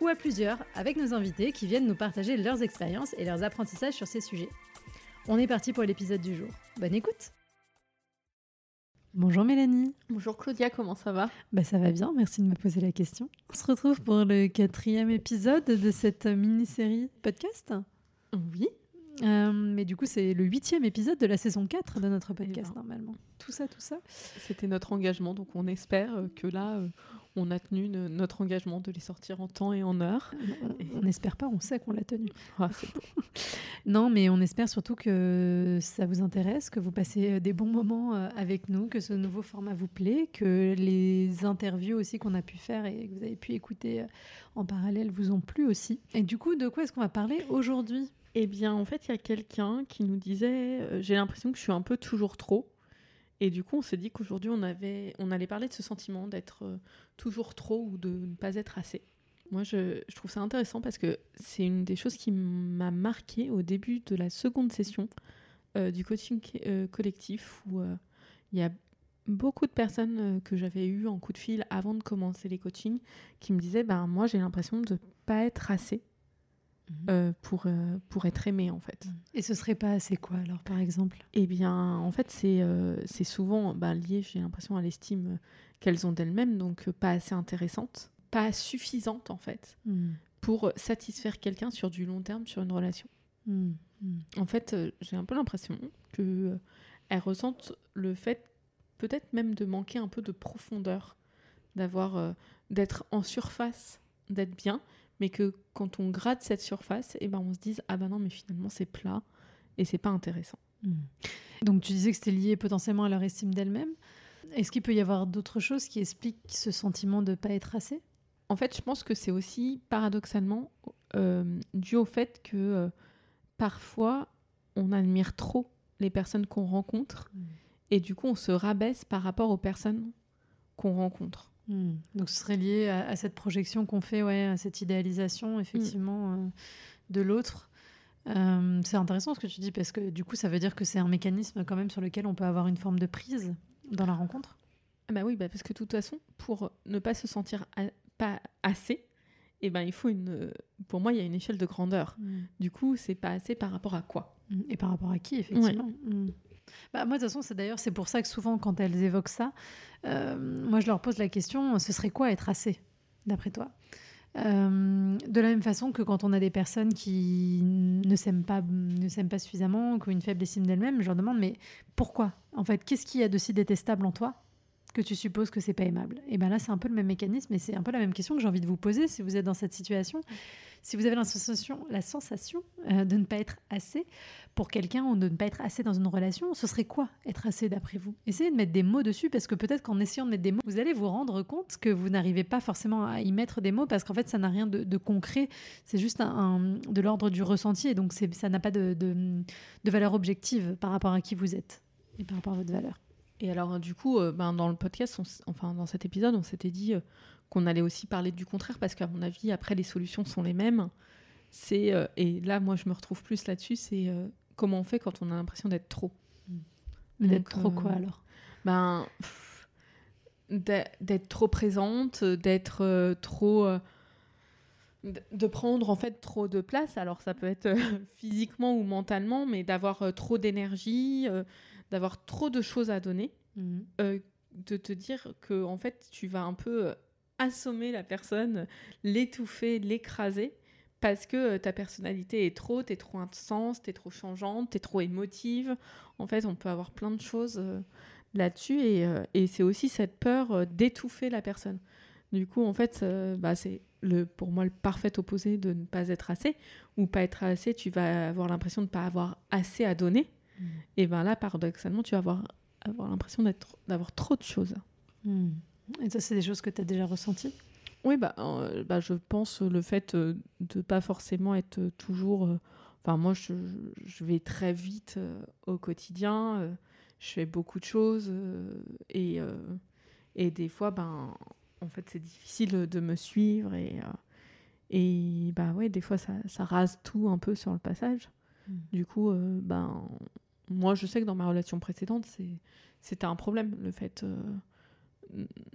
ou à plusieurs avec nos invités qui viennent nous partager leurs expériences et leurs apprentissages sur ces sujets. On est parti pour l'épisode du jour. Bonne écoute Bonjour Mélanie. Bonjour Claudia, comment ça va? Bah ça va bien, merci de me poser la question. On se retrouve pour le quatrième épisode de cette mini-série podcast? Oui. Euh, mais du coup, c'est le huitième épisode de la saison 4 de notre podcast, normalement. Tout ça, tout ça. C'était notre engagement, donc on espère que là, euh, on a tenu notre engagement de les sortir en temps et en heure. On n'espère pas, on sait qu'on l'a tenu. Ah, non, mais on espère surtout que ça vous intéresse, que vous passez des bons moments euh, avec nous, que ce nouveau format vous plaît, que les interviews aussi qu'on a pu faire et que vous avez pu écouter en parallèle vous ont plu aussi. Et du coup, de quoi est-ce qu'on va parler aujourd'hui? Eh bien, en fait, il y a quelqu'un qui nous disait euh, J'ai l'impression que je suis un peu toujours trop. Et du coup, on s'est dit qu'aujourd'hui, on, avait, on allait parler de ce sentiment d'être euh, toujours trop ou de ne pas être assez. Moi, je, trouve ça intéressant parce que c'est une des choses qui m'a marqué au début de la seconde session euh, du coaching collectif où il y a beaucoup de personnes que j'avais eues en coup de fil avant de commencer les coachings qui me disaient ben, Moi, j'ai l'impression de ne pas être assez. Euh, pour, euh, pour être aimé en fait. Mhm. Et ce serait pas assez quoi alors par exemple? Eh bien en fait c'est euh, c'est souvent bah, lié j'ai l'impression à l'estime qu'elles ont d'elles-mêmes donc pas assez intéressante, pas suffisante en fait mhm. pour satisfaire quelqu'un sur du long terme sur une relation. En fait j'ai un peu l'impression que elles ressentent le fait peut-être même de manquer un peu de profondeur, d'avoir d'être en surface, d'être bien, mais que quand on gratte cette surface, et eh ben on se dise ah ben non mais finalement c'est plat et c'est pas intéressant. Hmm. Donc tu disais que c'était lié potentiellement à leur estime d'elle-même. Est-ce qu'il peut y avoir d'autres choses qui expliquent ce sentiment de pas être assez? En fait, je pense que c'est aussi paradoxalement euh, dû au fait que euh, parfois on admire trop les personnes qu'on rencontre hmm. et du coup on se rabaisse par rapport aux personnes qu'on rencontre. Hmm. Donc ce serait lié à, cette projection qu'on fait, ouais, à cette idéalisation effectivement euh, de l'autre. Euh, c'est intéressant ce que tu dis parce que du coup ça veut dire que c'est un mécanisme quand même sur lequel on peut avoir une forme de prise dans la rencontre. Ah bah oui, bah parce que de toute façon, pour ne pas se sentir pas assez, eh ben il faut une. Pour moi, il y a une échelle de grandeur. Hmm. Du coup, c'est pas assez par rapport à quoi? Hmm. Et par rapport à qui, effectivement? Bah, moi, de toute façon, c'est d'ailleurs c'est pour ça que souvent, quand elles évoquent ça, euh, moi, je leur pose la question ce serait quoi être assez, d'après toi? Euh, de la même façon que quand on a des personnes qui ne s'aiment pas, ne s'aiment pas suffisamment, qui ont une faible estime d'elles-mêmes, je leur demande mais pourquoi? En fait, qu'est-ce qu'il y a de si détestable en toi? Que tu supposes que c'est pas aimable. Et ben là, c'est un peu le même mécanisme et c'est un peu la même question que j'ai envie de vous poser si vous êtes dans cette situation. Si vous avez la sensation, la sensation euh, de ne pas être assez pour quelqu'un ou de ne pas être assez dans une relation, ce serait quoi être assez d'après vous? Essayez de mettre des mots dessus parce que peut-être qu'en essayant de mettre des mots, vous allez vous rendre compte que vous n'arrivez pas forcément à y mettre des mots parce qu'en fait, ça n'a rien de, concret. C'est juste un, de l'ordre du ressenti et donc ça n'a pas de, de valeur objective par rapport à qui vous êtes et par rapport à votre valeur. Et alors, du coup, euh, ben, dans le podcast, enfin, dans cet épisode, on s'était dit euh, qu'on allait aussi parler du contraire, parce qu'à mon avis, après, les solutions sont les mêmes. C'est, euh, et là, moi, je me retrouve plus là-dessus, c'est comment on fait quand on a l'impression d'être trop. d'être trop quoi, alors? Ben, d'être trop présente, d'être trop de prendre en fait trop de place. Alors ça peut être physiquement ou mentalement, mais d'avoir trop d'énergie, d'avoir trop de choses à donner, mhm. euh, de te dire que en fait tu vas un peu euh, assommer la personne, l'étouffer, l'écraser parce que euh, ta personnalité est trop, t'es trop intense, t'es trop changeante, t'es trop émotive. En fait, on peut avoir plein de choses là-dessus et, et c'est aussi cette peur d'étouffer la personne. Du coup, en fait, bah, c'est le, pour moi le parfait opposé de ne pas être assez. Ou pas être assez, tu vas avoir l'impression de ne pas avoir assez à donner. Et ben là, paradoxalement, tu vas avoir, avoir l'impression d'avoir trop de choses. Hmm. Et ça, c'est des choses que tu as déjà ressenties? Oui, bah, bah, je pense le fait de ne pas forcément être toujours. Enfin, moi, je, je, vais très vite au quotidien. je fais beaucoup de choses. et, et des fois, ben, en fait, c'est difficile de me suivre. Et, et bah, ouais, des fois, ça, ça, rase tout un peu sur le passage. Mm. Du coup, ben, moi, je sais que dans ma relation précédente, c'était un problème, le fait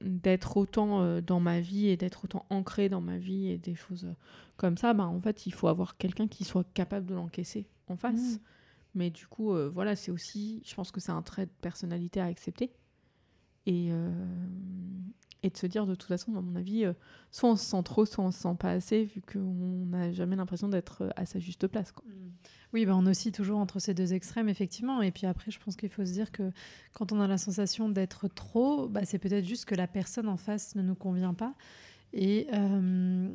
d'être autant euh, dans ma vie et d'être autant ancré dans ma vie et des choses euh, comme ça, bah, en fait, il faut avoir quelqu'un qui soit capable de l'encaisser en face. Mmh. Mais du coup, euh, voilà, c'est aussi, je pense que c'est un trait de personnalité à accepter. Et, et de se dire, de toute façon, à mon avis, soit on se sent trop, soit on se sent pas assez, vu qu'on n'a jamais l'impression d'être à sa juste place. Mmh. Oui, bah on oscille toujours entre ces deux extrêmes, effectivement. Et puis après, je pense qu'il faut se dire que quand on a la sensation d'être trop, bah, c'est peut-être juste que la personne en face ne nous convient pas et, euh,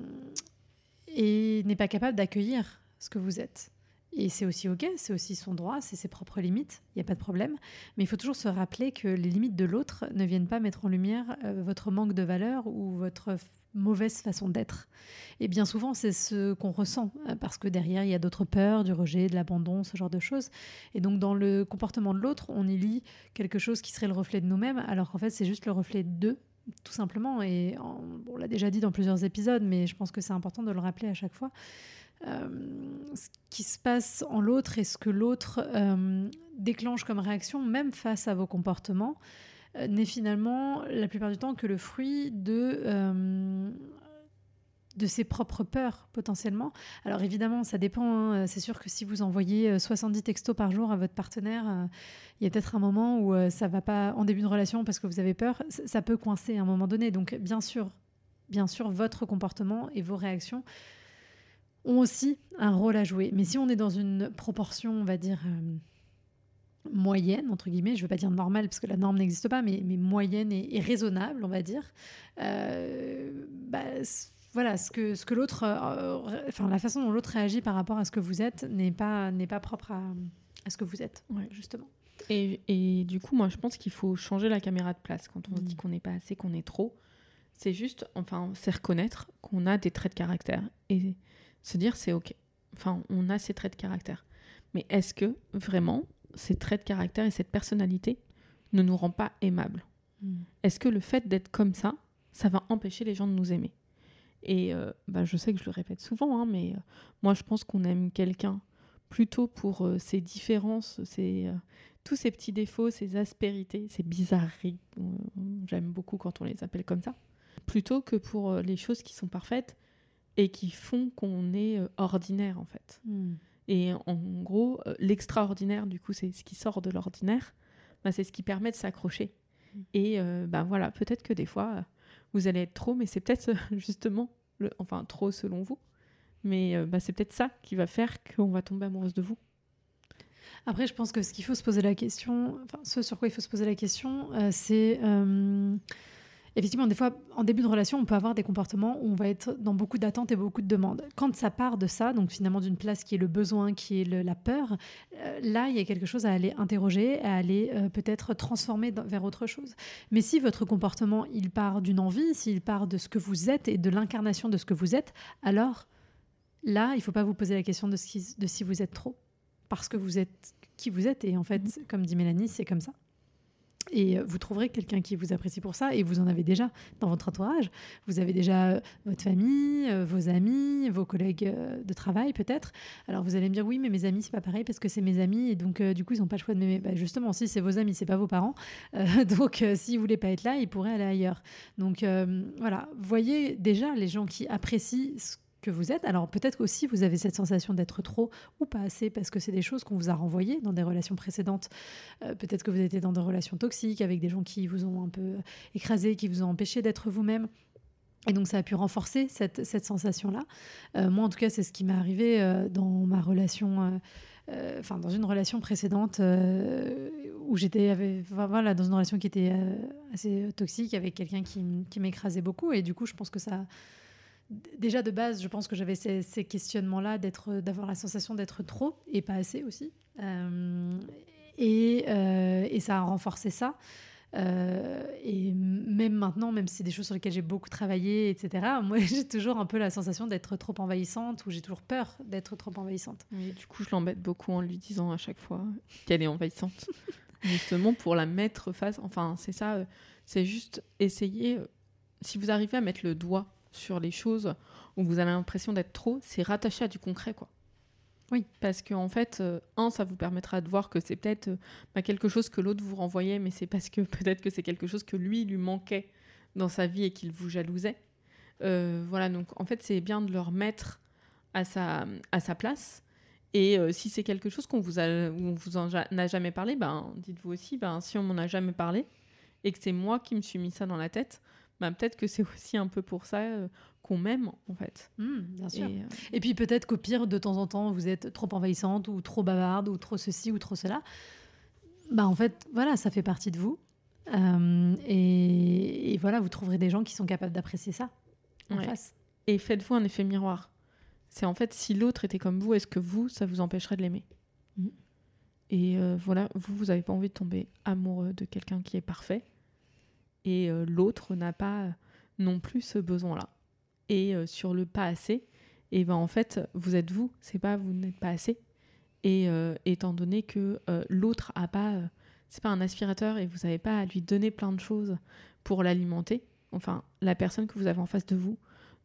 et n'est pas capable d'accueillir ce que vous êtes. Et c'est aussi OK, c'est aussi son droit, c'est ses propres limites, il n'y a pas de problème. Mais il faut toujours se rappeler que les limites de l'autre ne viennent pas mettre en lumière euh, votre manque de valeur ou votre mauvaise façon d'être. Et bien souvent, c'est ce qu'on ressent, euh, parce que derrière, il y a d'autres peurs, du rejet, de l'abandon, ce genre de choses. Et donc, dans le comportement de l'autre, on y lit quelque chose qui serait le reflet de nous-mêmes, alors qu'en fait, c'est juste le reflet d'eux, tout simplement. Et on l'a déjà dit dans plusieurs épisodes, mais je pense que c'est important de le rappeler à chaque fois. Euh, ce qui se passe en l'autre et ce que l'autre euh, déclenche comme réaction, même face à vos comportements, euh, n'est finalement la plupart du temps que le fruit de, euh, de ses propres peurs potentiellement. Alors évidemment, ça dépend. Hein. C'est sûr que si vous envoyez 70 euh, textos par jour à votre partenaire, il y a peut-être un moment où ça va pas en début de relation parce que vous avez peur. Ça peut coincer à un moment donné. Donc bien sûr, bien sûr, votre comportement et vos réactions ont aussi un rôle à jouer. Mais si on est dans une proportion, on va dire moyenne, entre guillemets, je ne veux pas dire normale parce que la norme n'existe pas, mais, mais moyenne et, raisonnable, on va dire, euh, bah, voilà, ce que, ce que l'autre, euh, enfin, la façon dont l'autre réagit par rapport à ce que vous êtes n'est pas, n'est pas propre à, à, ce que vous êtes, justement. Et, et, du coup, moi, je pense qu'il faut changer la caméra de place quand on se dit mm. qu'on n'est pas assez, qu'on est trop. C'est juste, enfin, c'est reconnaître qu'on a des traits de caractère et se dire c'est ok. Enfin, on a ces traits de caractère. Mais est-ce que vraiment ces traits de caractère et cette personnalité ne nous rend pas aimables? Hmm. Est-ce que le fait d'être comme ça, ça va empêcher les gens de nous aimer? Et euh, bah, je sais que je le répète souvent, hein, mais euh, moi je pense qu'on aime quelqu'un plutôt pour euh, ses différences, ses, tous ses petits défauts, ses aspérités, ses bizarreries. J'aime beaucoup quand on les appelle comme ça. Plutôt que pour les choses qui sont parfaites et qui font qu'on est ordinaire en fait. Hmm. Et en gros, euh, l'extraordinaire, du coup, c'est ce qui sort de l'ordinaire, bah, c'est ce qui permet de s'accrocher. Mm. Et euh, bah, voilà, peut-être que des fois, vous allez être trop, mais c'est peut-être justement, le, enfin trop selon vous, mais euh, bah, c'est peut-être ça qui va faire qu'on va tomber amoureuse de vous. Après, je pense que ce qu'il faut se poser la question, enfin, ce sur quoi il faut se poser la question, c'est effectivement, des fois, en début de relation, on peut avoir des comportements où on va être dans beaucoup d'attentes et beaucoup de demandes. Quand ça part de ça, donc finalement d'une place qui est le besoin, qui est la peur, euh, là, il y a quelque chose à aller interroger, à aller euh, peut-être transformer vers autre chose. Mais si votre comportement, il part d'une envie, s'il part de ce que vous êtes et de l'incarnation de ce que vous êtes, alors là, il ne faut pas vous poser la question de, ce de si vous êtes trop. Parce que vous êtes qui vous êtes. Et en fait, mmh. comme dit Mélanie, c'est comme ça. Et euh, vous trouverez quelqu'un qui vous apprécie pour ça, et vous en avez déjà dans votre entourage. Vous avez déjà euh, votre famille, euh, vos amis, vos collègues de travail peut-être. Alors vous allez me dire oui, mais mes amis c'est pas pareil parce que c'est mes amis et donc du coup ils n'ont pas le choix de m'aimer. Bah, justement, si c'est vos amis, c'est pas vos parents. donc s'ils voulaient pas être là, ils pourraient aller ailleurs. Donc voilà, voyez déjà les gens qui apprécient ce que vous êtes. Alors peut-être aussi vous avez cette sensation d'être trop ou pas assez parce que c'est des choses qu'on vous a renvoyées dans des relations précédentes. Euh, peut-être que vous étiez dans des relations toxiques avec des gens qui vous ont un peu écrasé, qui vous ont empêché d'être vous-même. Et donc ça a pu renforcer cette, cette sensation-là. Euh, moi en tout cas c'est ce qui m'est arrivé euh, dans ma relation. Enfin, dans une relation précédente où j'étais voilà, dans une relation qui était assez toxique avec quelqu'un qui, qui m'écrasait beaucoup. Et du coup, je pense que ça, déjà de base, je pense que j'avais ces, questionnements-là, d'être, d'avoir la sensation d'être trop et pas assez aussi. Euh, et, euh, et, ça a renforcé ça. et même maintenant, même si c'est des choses sur lesquelles j'ai beaucoup travaillé, etc., moi, j'ai toujours un peu la sensation d'être trop envahissante ou j'ai toujours peur d'être trop envahissante. Du coup, je l'embête beaucoup en lui disant à chaque fois qu'elle est envahissante. Justement, pour la mettre face. Enfin, c'est ça, c'est juste essayer. Si vous arrivez à mettre le doigt sur les choses où vous avez l'impression d'être trop, c'est rattaché à du concret, quoi. Oui. Parce qu'en en fait, euh, un, ça vous permettra de voir que c'est peut-être euh, bah, quelque chose que l'autre vous renvoyait, mais c'est parce que peut-être que c'est quelque chose que lui lui manquait dans sa vie et qu'il vous jalousait. Euh, voilà, donc en fait, c'est bien de le remettre à sa, à sa place. Et si c'est quelque chose qu'on vous a, on vous en a jamais parlé, ben, dites-vous aussi, ben, si on m'en a jamais parlé et que c'est moi qui me suis mis ça dans la tête, ben, peut-être que c'est aussi un peu pour ça qu'on m'aime en fait. Mmh, bien sûr. Euh, et, puis peut-être qu'au pire, de temps en temps, vous êtes trop envahissante ou trop bavarde ou trop ceci ou trop cela. Bah en fait, voilà, ça fait partie de vous. Euh, et, voilà, vous trouverez des gens qui sont capables d'apprécier ça en face. Et faites-vous un effet miroir. C'est en fait, si l'autre était comme vous, est-ce que vous, ça vous empêcherait de l'aimer? Mmh. Et euh, voilà, vous, vous n'avez pas envie de tomber amoureux de quelqu'un qui est parfait. Et l'autre n'a pas non plus ce besoin-là et euh, sur le pas assez, et ben en fait, vous êtes vous, c'est pas vous n'êtes pas assez. Et euh, étant donné que euh, l'autre a pas, c'est pas un aspirateur et vous n'avez pas à lui donner plein de choses pour l'alimenter, enfin, la personne que vous avez en face de vous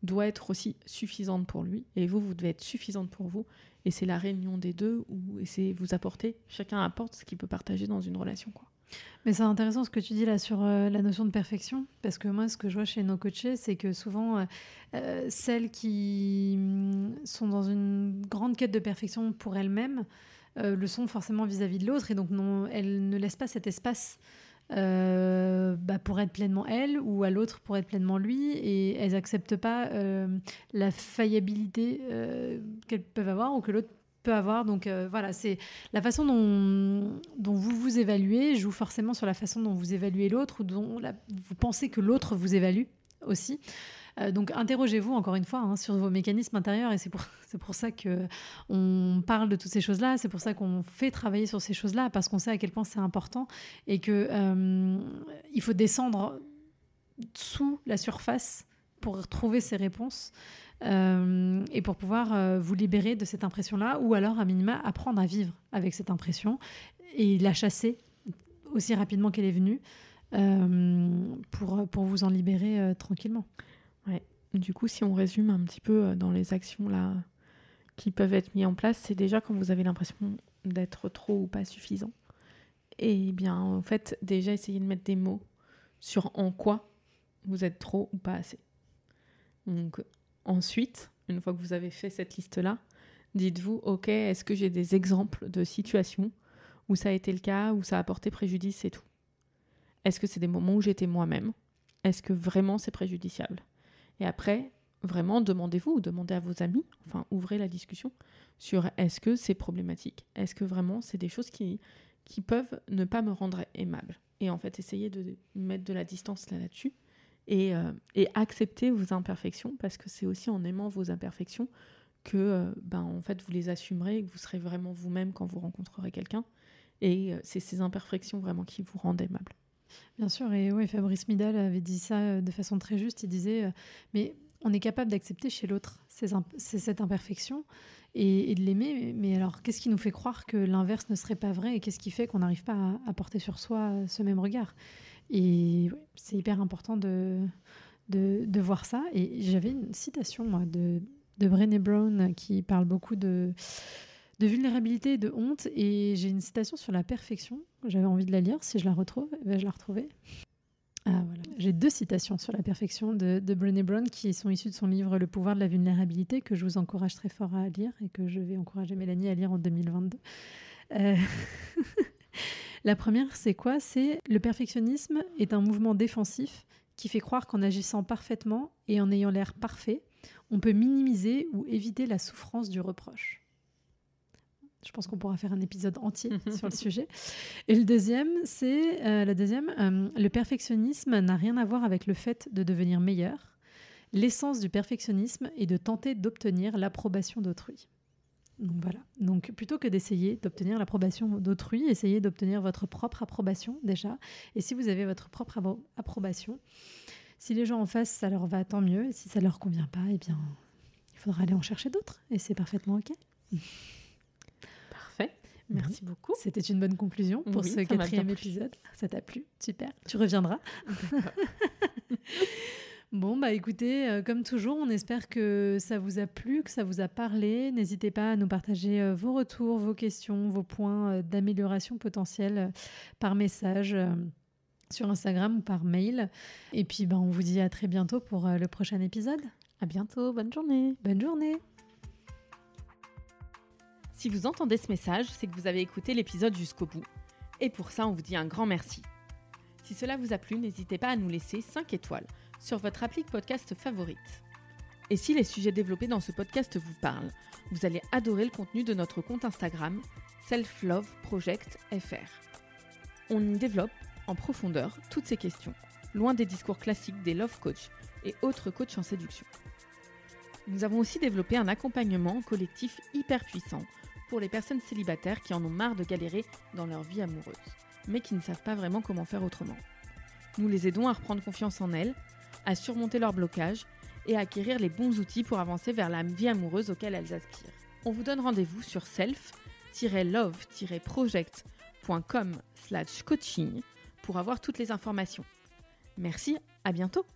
doit être aussi suffisante pour lui et vous, vous devez être suffisante pour vous. Et c'est la réunion des deux où c'est vous apporter, chacun apporte ce qu'il peut partager dans une relation. Mais c'est intéressant ce que tu dis là sur euh, la notion de perfection, parce que moi, ce que je vois chez nos coachés, c'est que souvent, euh, euh, celles qui mm, sont dans une grande quête de perfection pour elles-mêmes le sont forcément vis-à-vis de l'autre, et donc elles ne laissent pas cet espace bah, pour être pleinement elles ou à l'autre pour être pleinement lui et elles n'acceptent pas la faillibilité qu'elles peuvent avoir ou que l'autre peut avoir. Donc euh, voilà, c'est la façon dont, vous vous évaluez joue forcément sur la façon dont vous évaluez l'autre ou dont vous pensez que l'autre vous évalue aussi. Euh, donc interrogez-vous encore une fois hein, sur vos mécanismes intérieurs et c'est pour, pour ça que on parle de toutes ces choses-là, c'est pour ça qu'on fait travailler sur ces choses-là parce qu'on sait à quel point c'est important et que euh, il faut descendre sous la surface pour trouver ces réponses. Euh, et pour pouvoir euh, vous libérer de cette impression-là, ou alors à minima apprendre à vivre avec cette impression et la chasser aussi rapidement qu'elle est venue euh, pour, pour vous en libérer tranquillement. Du coup, si on résume un petit peu dans les actions là qui peuvent être mises en place, c'est déjà quand vous avez l'impression d'être trop ou pas suffisant. Et bien, en fait, déjà essayer de mettre des mots sur en quoi vous êtes trop ou pas assez. Donc, Ensuite, une fois que vous avez fait cette liste-là, dites-vous, OK, est-ce que j'ai des exemples de situations où ça a été le cas, où ça a porté préjudice et tout? Est-ce que c'est des moments où j'étais moi-même? Est-ce que vraiment c'est préjudiciable? Et après, vraiment, demandez-vous ou demandez à vos amis, enfin, ouvrez la discussion sur est-ce que c'est problématique? Est-ce que vraiment c'est des choses qui, qui peuvent ne pas me rendre aimable? Et en fait, essayez de mettre de la distance là-dessus et, euh, accepter vos imperfections parce que c'est aussi en aimant vos imperfections que euh, ben, en fait vous les assumerez et que vous serez vraiment vous-même quand vous rencontrerez quelqu'un et euh, c'est ces imperfections vraiment qui vous rendent aimable. Bien sûr, et oui, Fabrice Midal avait dit ça de façon très juste. Il disait, mais on est capable d'accepter chez l'autre cette imperfection et, de l'aimer, mais alors qu'est-ce qui nous fait croire que l'inverse ne serait pas vrai et qu'est-ce qui fait qu'on n'arrive pas à, porter sur soi ce même regard? Et c'est hyper important de, de, voir ça. Et j'avais une citation de, de Brené Brown qui parle beaucoup de, de vulnérabilité et de honte. Et j'ai une citation sur la perfection. J'avais envie de la lire. Si je la retrouve, vais-je la retrouver ah, voilà. J'ai deux citations sur la perfection de, de Brené Brown qui sont issues de son livre Le pouvoir de la vulnérabilité que je vous encourage très fort à lire et que je vais encourager Mélanie à lire en 2022. Euh... La première, c'est quoi? C'est le perfectionnisme est un mouvement défensif qui fait croire qu'en agissant parfaitement et en ayant l'air parfait, on peut minimiser ou éviter la souffrance du reproche. Je pense qu'on pourra faire un épisode entier sur le sujet. Et le deuxième, c'est euh, la deuxième. Euh, le perfectionnisme n'a rien à voir avec le fait de devenir meilleur. L'essence du perfectionnisme est de tenter d'obtenir l'approbation d'autrui. Donc voilà. Donc plutôt que d'essayer d'obtenir l'approbation d'autrui, essayez d'obtenir votre propre approbation déjà. Et si vous avez votre propre approbation, si les gens en face, ça leur va, tant mieux. Et si ça leur convient pas, eh bien, il faudra aller en chercher d'autres. Et c'est parfaitement OK. Parfait. Merci beaucoup. C'était une bonne conclusion pour ce quatrième épisode. Ça t'a plu Super. Tu reviendras. Bon, bah écoutez, euh, comme toujours, on espère que ça vous a plu, que ça vous a parlé. N'hésitez pas à nous partager euh, vos retours, vos questions, vos points euh, d'amélioration potentielle par message sur Instagram ou par mail. Et puis, bah, on vous dit à très bientôt pour le prochain épisode. À bientôt, bonne journée. Bonne journée. Si vous entendez ce message, c'est que vous avez écouté l'épisode jusqu'au bout. Et pour ça, on vous dit un grand merci. Si cela vous a plu, n'hésitez pas à nous laisser 5 étoiles sur votre appli podcast favorite. Et si les sujets développés dans ce podcast vous parlent, vous allez adorer le contenu de notre compte Instagram Self Love Project FR. On y développe en profondeur toutes ces questions, loin des discours classiques des love coach et autres coachs en séduction. Nous avons aussi développé un accompagnement collectif hyper puissant pour les personnes célibataires qui en ont marre de galérer dans leur vie amoureuse, mais qui ne savent pas vraiment comment faire autrement. Nous les aidons à reprendre confiance en elles, à surmonter leurs blocages et à acquérir les bons outils pour avancer vers la vie amoureuse auquel elles aspirent. On vous donne rendez-vous sur self-love-project.com slash coaching pour avoir toutes les informations. Merci, à bientôt